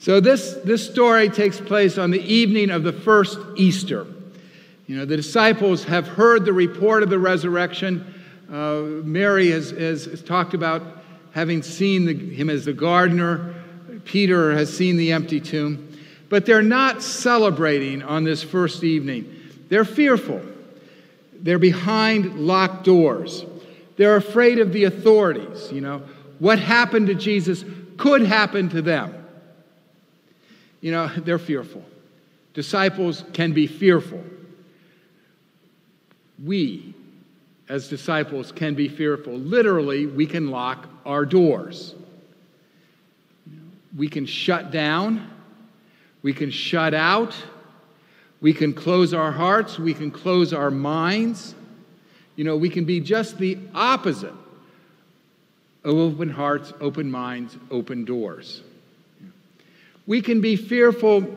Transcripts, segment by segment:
So, this, this story takes place on the evening of the first Easter. You know, the disciples have heard the report of the resurrection. Uh, Mary has, has, has, talked about having seen the, him as the gardener. Peter has seen the empty tomb. But they're not celebrating on this first evening. They're fearful. They're behind locked doors. They're afraid of the authorities. You know, what happened to Jesus could happen to them. You know, they're fearful. Disciples can be fearful. We, as disciples, can be fearful. Literally, we can lock our doors. We can shut down. We can shut out. We can close our hearts. We can close our minds. You know, we can be just the opposite open hearts, open minds, open doors. We can be fearful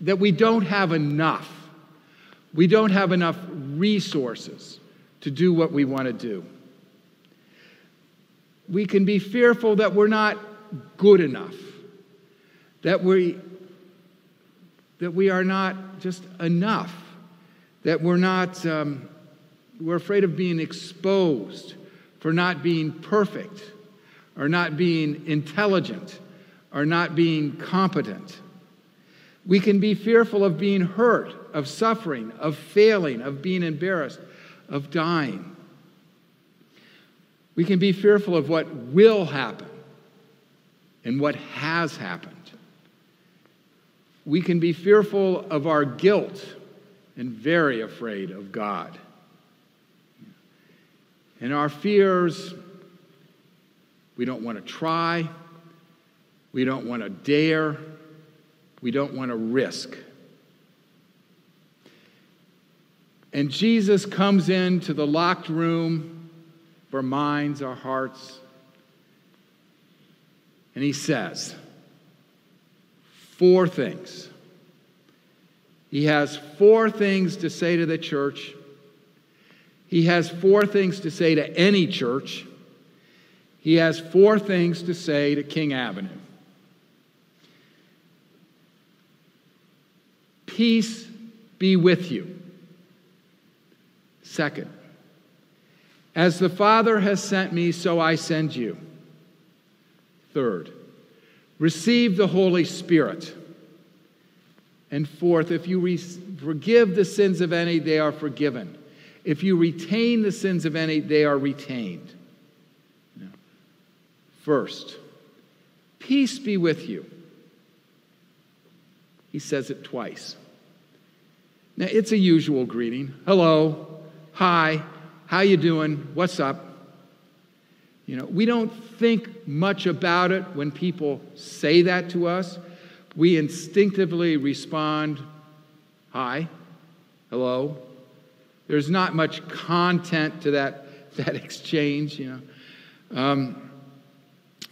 that we don't have enough. We don't have enough resources to do what we want to do. We can be fearful that we're not good enough, that we, that we are not just enough, that we're not, um, we're afraid of being exposed for not being perfect or not being intelligent are not being competent. We can be fearful of being hurt, of suffering, of failing, of being embarrassed, of dying. We can be fearful of what will happen and what has happened. We can be fearful of our guilt and very afraid of God. And our fears, we don't want to try. We don't want to dare. We don't want to risk. And Jesus comes into the locked room of our minds, our hearts, and he says four things. He has four things to say to the church. He has four things to say to any church. He has four things to say to King Avenue. Peace be with you. Second, as the Father has sent me, so I send you. Third, receive the Holy Spirit. And fourth, if you re- forgive the sins of any, they are forgiven. If you retain the sins of any, they are retained. First, peace be with you. He says it twice. Now, it's a usual greeting. Hello, hi, how you doing? What's up? You know, we don't think much about it when people say that to us. We instinctively respond, hi, hello. There's not much content to that, that exchange, you know. Um,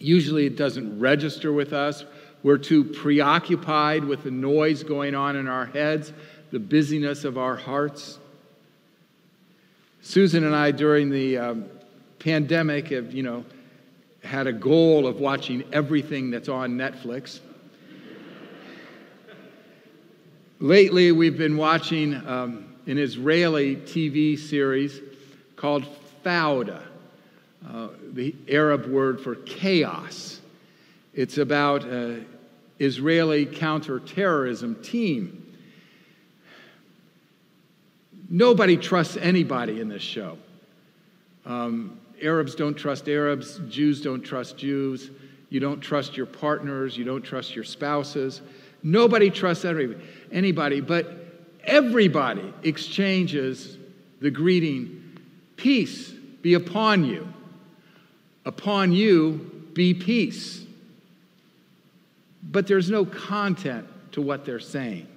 usually it doesn't register with us. We're too preoccupied with the noise going on in our heads the busyness of our hearts. Susan and I, during the um, pandemic, have, you know, had a goal of watching everything that's on Netflix. Lately, we've been watching um, an Israeli TV series called Fauda, uh, the Arab word for chaos. It's about an Israeli counterterrorism team Nobody trusts anybody in this show. Um, Arabs don't trust Arabs, Jews don't trust Jews, you don't trust your partners, you don't trust your spouses. Nobody trusts anybody, but everybody exchanges the greeting Peace be upon you. Upon you be peace. But there's no content to what they're saying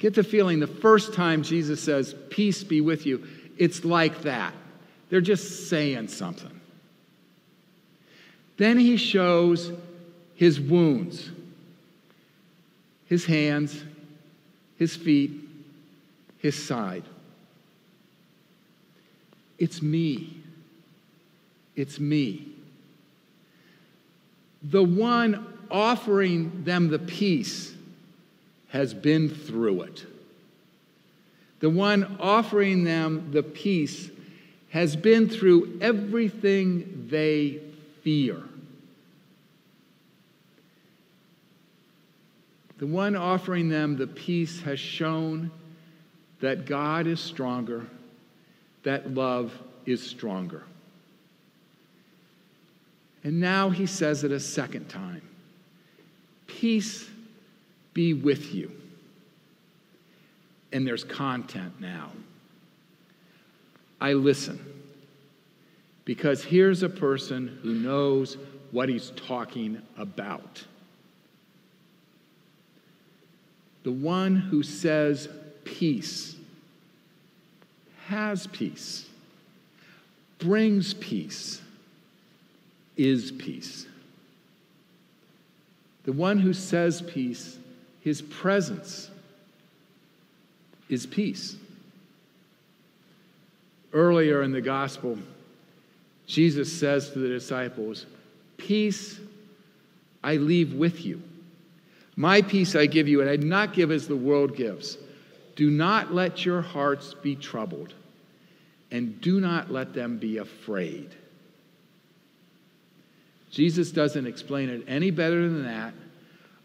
get the feeling the first time Jesus says, Peace be with you, it's like that. They're just saying something. Then he shows his wounds, his hands, his feet, his side. It's me. It's me. The one offering them the peace has been through it. The one offering them the peace has been through everything they fear. The one offering them the peace has shown that God is stronger, that love is stronger. And now he says it a second time Peace be with you. And there's content now. I listen because here's a person who knows what he's talking about. The one who says peace has peace, brings peace, is peace. The one who says peace, his presence is peace. Earlier in the gospel, Jesus says to the disciples, Peace I leave with you. My peace I give you, and I do not give as the world gives. Do not let your hearts be troubled, and do not let them be afraid. Jesus doesn't explain it any better than that,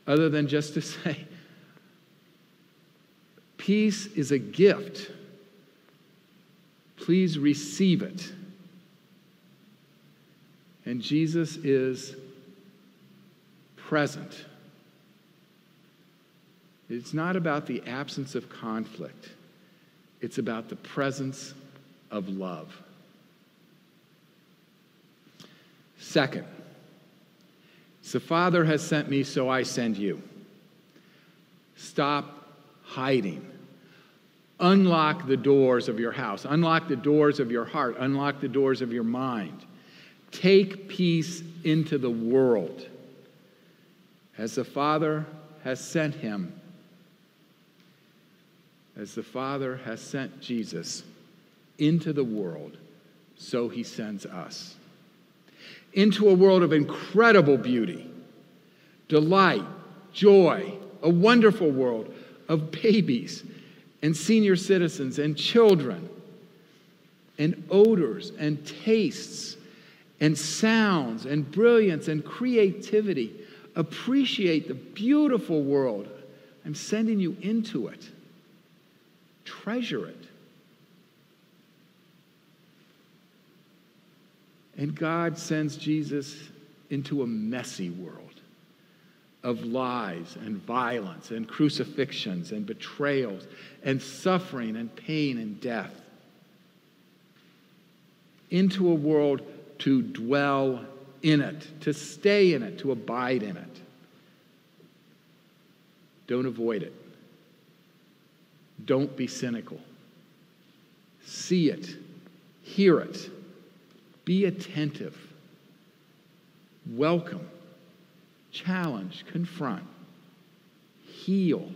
other than just to say, Peace is a gift. Please receive it. And Jesus is present. It's not about the absence of conflict, it's about the presence of love. Second, the Father has sent me, so I send you. Stop hiding. Unlock the doors of your house, unlock the doors of your heart, unlock the doors of your mind. Take peace into the world as the Father has sent him as the Father has sent Jesus into the world, so he sends us. Into a world of incredible beauty, delight, joy, a wonderful world of babies and senior citizens and children and odors and tastes and sounds and brilliance and creativity. Appreciate the beautiful world. I'm sending you into it treasure it. And God sends Jesus into a messy world of lies and violence and crucifixions and betrayals and suffering and pain and death. Into a world to dwell in it, to stay in it, to abide in it. Don't avoid it. Don't be cynical. See it, hear it, be attentive, welcome, challenge, confront, heal,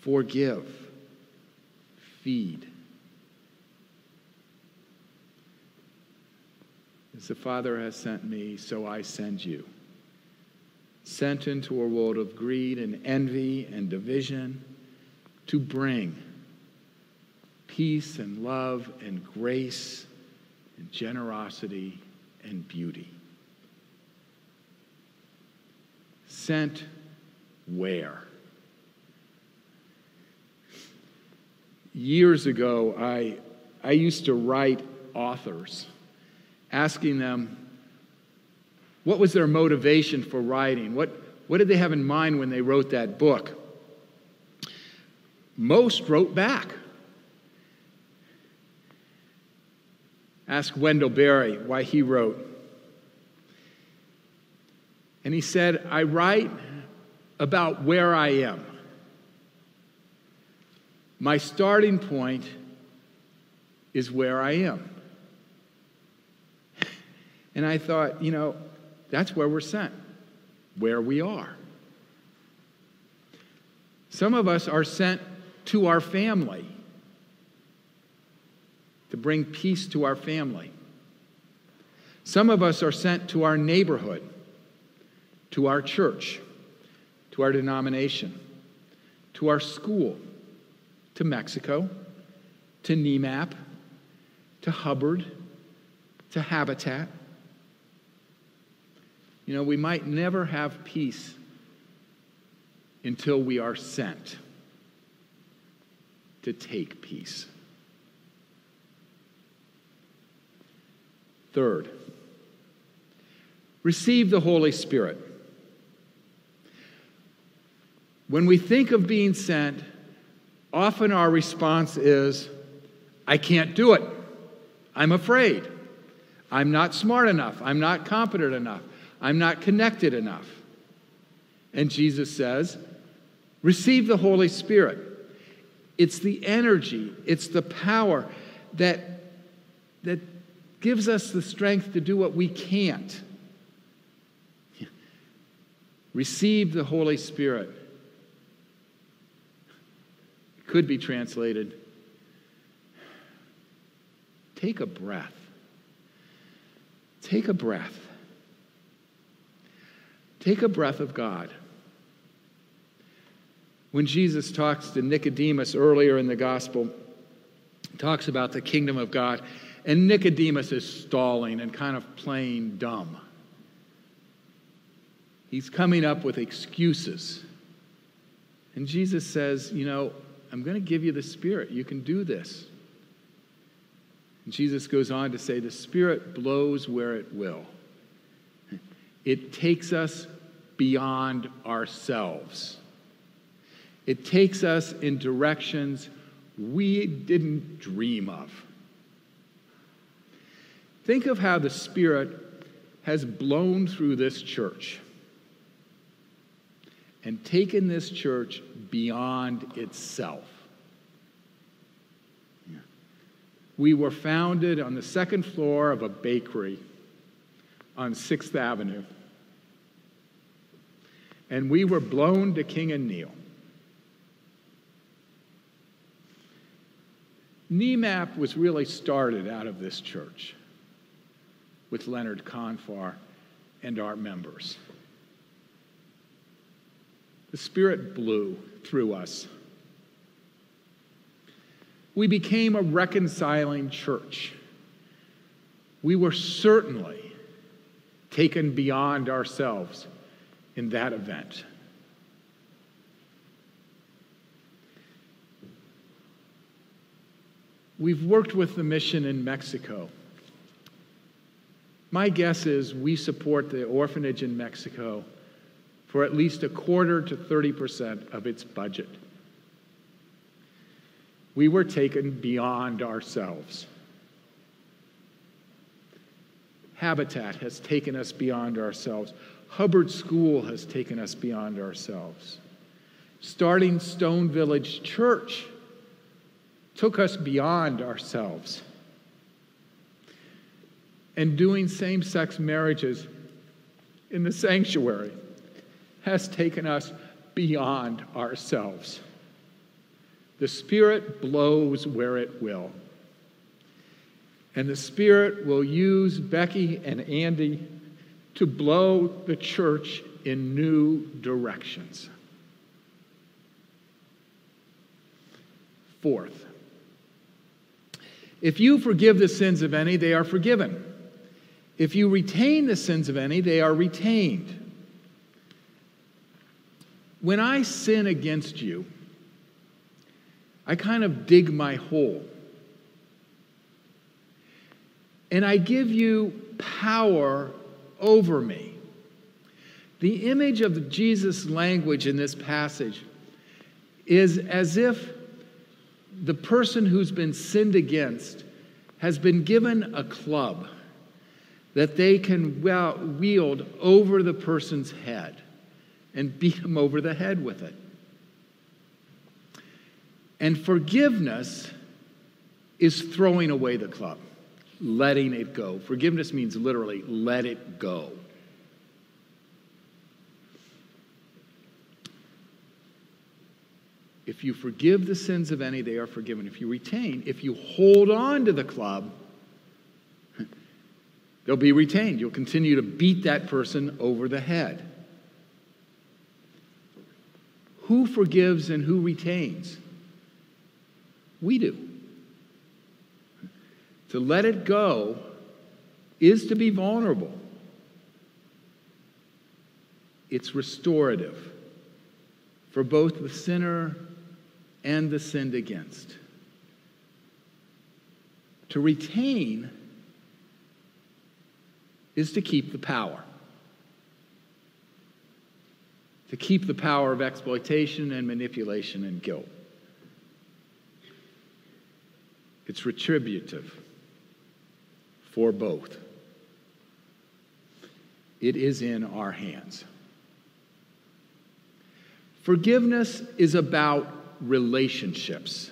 forgive, feed. As the Father has sent me, so I send you. Sent into a world of greed and envy and division to bring peace and love and grace and generosity and beauty. Sent where? Years ago, I, I used to write authors, asking them what was their motivation for writing? What, what did they have in mind when they wrote that book? Most wrote back. Ask Wendell Berry why he wrote. And he said, I write about where I am. My starting point is where I am. And I thought, you know, that's where we're sent, where we are. Some of us are sent to our family, to bring peace to our family. Some of us are sent to our neighborhood to our church, to our denomination, to our school, to Mexico, to NEMAP, to Hubbard, to Habitat. You know, we might never have peace until we are sent to take peace. Third, receive the Holy Spirit. When we think of being sent, often our response is, I can't do it. I'm afraid. I'm not smart enough. I'm not competent enough. I'm not connected enough. And Jesus says, Receive the Holy Spirit. It's the energy, it's the power that, that gives us the strength to do what we can't. Receive the Holy Spirit. Could be translated take a breath. Take a breath. Take a breath of God. When Jesus talks to Nicodemus earlier in the gospel, talks about the kingdom of God, and Nicodemus is stalling and kind of playing dumb. He's coming up with excuses. And Jesus says, You know, I'm going to give you the Spirit. You can do this. And Jesus goes on to say, The Spirit blows where it will. It takes us beyond ourselves. It takes us in directions we didn't dream of. Think of how the Spirit has blown through this church and taken this church beyond itself. We were founded on the second floor of a bakery on 6th Avenue. And we were blown to King and Neil. NEMAP was really started out of this church with Leonard Confar and our members. The Spirit blew through us. We became a reconciling church. We were certainly taken beyond ourselves in that event. We've worked with the mission in Mexico. My guess is we support the orphanage in Mexico for at least a quarter to 30% of its budget. We were taken beyond ourselves. Habitat has taken us beyond ourselves. Hubbard School has taken us beyond ourselves. Starting Stone Village Church took us beyond ourselves. And doing same sex marriages in the sanctuary has taken us beyond ourselves. The Spirit blows where it will. And the Spirit will use Becky and Andy to blow the church in new directions. Fourth, if you forgive the sins of any, they are forgiven. If you retain the sins of any, they are retained. When I sin against you, I kind of dig my hole. And I give you power over me. The image of Jesus' language in this passage is as if the person who's been sinned against has been given a club that they can wield over the person's head and beat them over the head with it. And forgiveness is throwing away the club, letting it go. Forgiveness means literally let it go. If you forgive the sins of any, they are forgiven. If you retain, if you hold on to the club, they'll be retained. You'll continue to beat that person over the head. Who forgives and who retains? We do. To let it go is to be vulnerable. It's restorative for both the sinner and the sinned against. To retain is to keep the power. To keep the power of exploitation and manipulation and guilt. It's retributive for both. It is in our hands. Forgiveness is about relationships.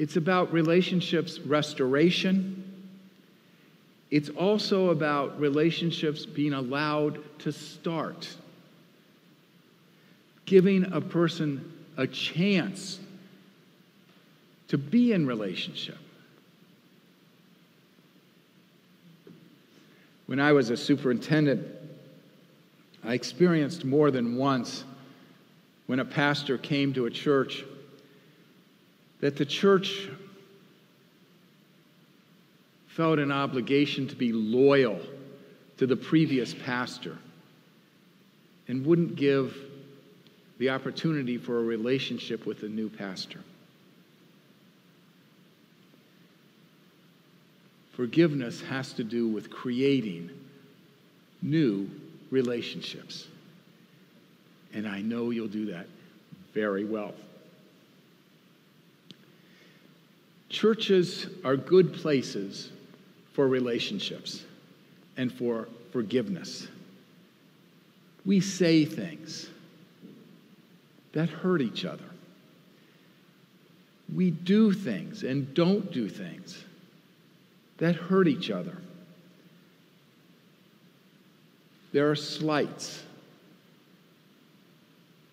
It's about relationships restoration. It's also about relationships being allowed to start. Giving a person a chance to be in relationship. When I was a superintendent, I experienced more than once when a pastor came to a church that the church felt an obligation to be loyal to the previous pastor and wouldn't give the opportunity for a relationship with the new pastor. Forgiveness has to do with creating new relationships. And I know you'll do that very well. Churches are good places for relationships and for forgiveness. We say things that hurt each other. We do things and don't do things that hurt each other. There are slights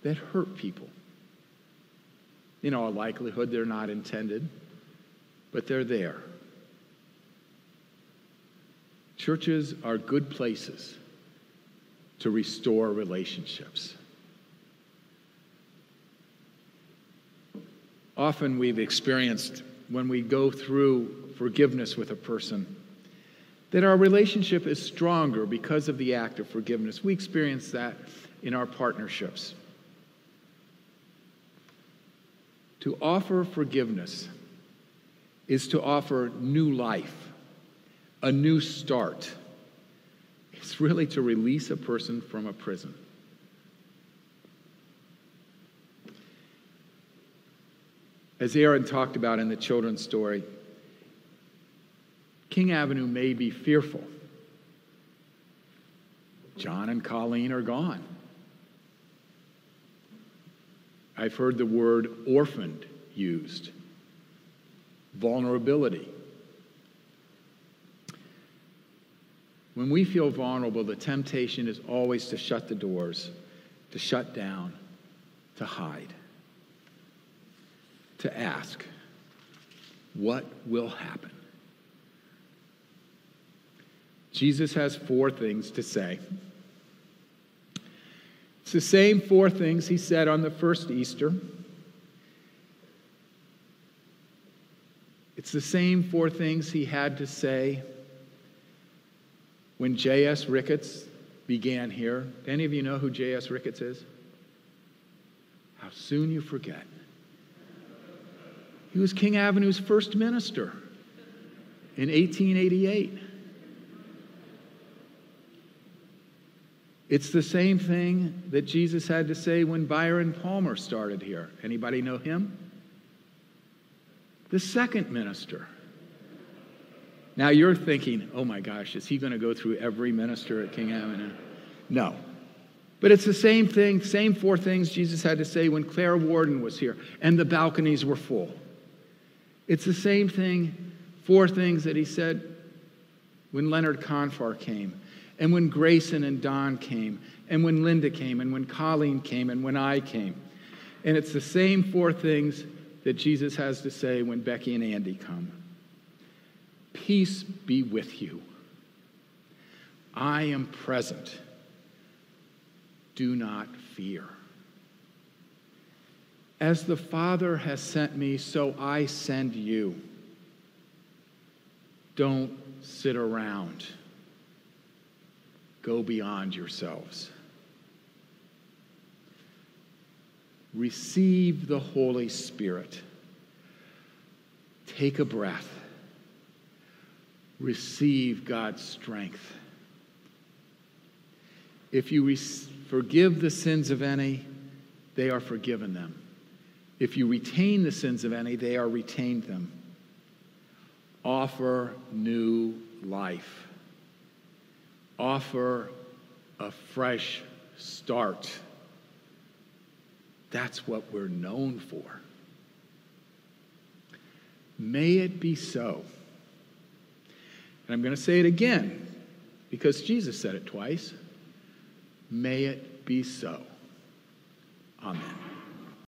that hurt people. In all likelihood, they're not intended but they're there. Churches are good places to restore relationships. Often we've experienced when we go through forgiveness with a person that our relationship is stronger because of the act of forgiveness. We experience that in our partnerships. To offer forgiveness is to offer new life, a new start. It's really to release a person from a prison. As Aaron talked about in the children's story, King Avenue may be fearful. John and Colleen are gone. I've heard the word orphaned used vulnerability. When we feel vulnerable, the temptation is always to shut the doors, to shut down, to hide, to ask, what will happen? Jesus has four things to say. It's the same four things he said on the first Easter. It's the same four things he had to say when J.S. Ricketts began here. Any of you know who J.S. Ricketts is? How soon you forget. He was King Avenue's first minister in 1888. It's the same thing that Jesus had to say when Byron Palmer started here. Anybody know him? The second minister. Now you're thinking, oh my gosh, is he going to go through every minister at King Avenue? No. But it's the same thing, same four things Jesus had to say when Claire Warden was here and the balconies were full. It's the same thing, four things that he said when Leonard Confar came, and when Grayson and Don came, and when Linda came, and when Colleen came, and when I came. And it's the same four things that Jesus has to say when Becky and Andy come Peace be with you. I am present do not fear. As the Father has sent me, so I send you. Don't sit around. Go beyond yourselves. Receive the Holy Spirit. Take a breath. Receive God's strength. If you re- forgive the sins of any, they are forgiven them. If you retain the sins of any, they are retained them. Offer new life. Offer a fresh start. That's what we're known for. May it be so. And I'm going to say it again because Jesus said it twice. May it be so. Amen.